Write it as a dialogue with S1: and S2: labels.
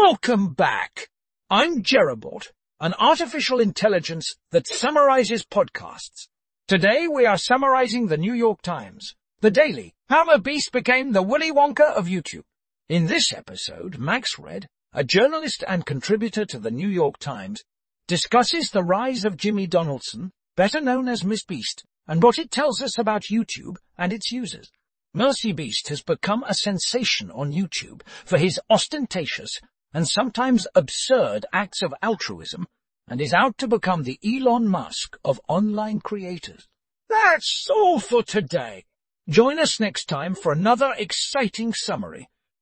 S1: Welcome back. I'm Jerobot, an artificial intelligence that summarizes podcasts. Today we are summarizing the New York Times, the daily, how the beast became the Willy Wonka of YouTube. In this episode, Max Read, a journalist and contributor to the New York Times, discusses the rise of Jimmy Donaldson, better known as MrBeast, and what it tells us about YouTube and its users. MrBeast has become a sensation on YouTube for his ostentatious and sometimes absurd acts of altruism and is out to become the Elon Musk of online creators. That's all for today. Join us next time for another exciting summary.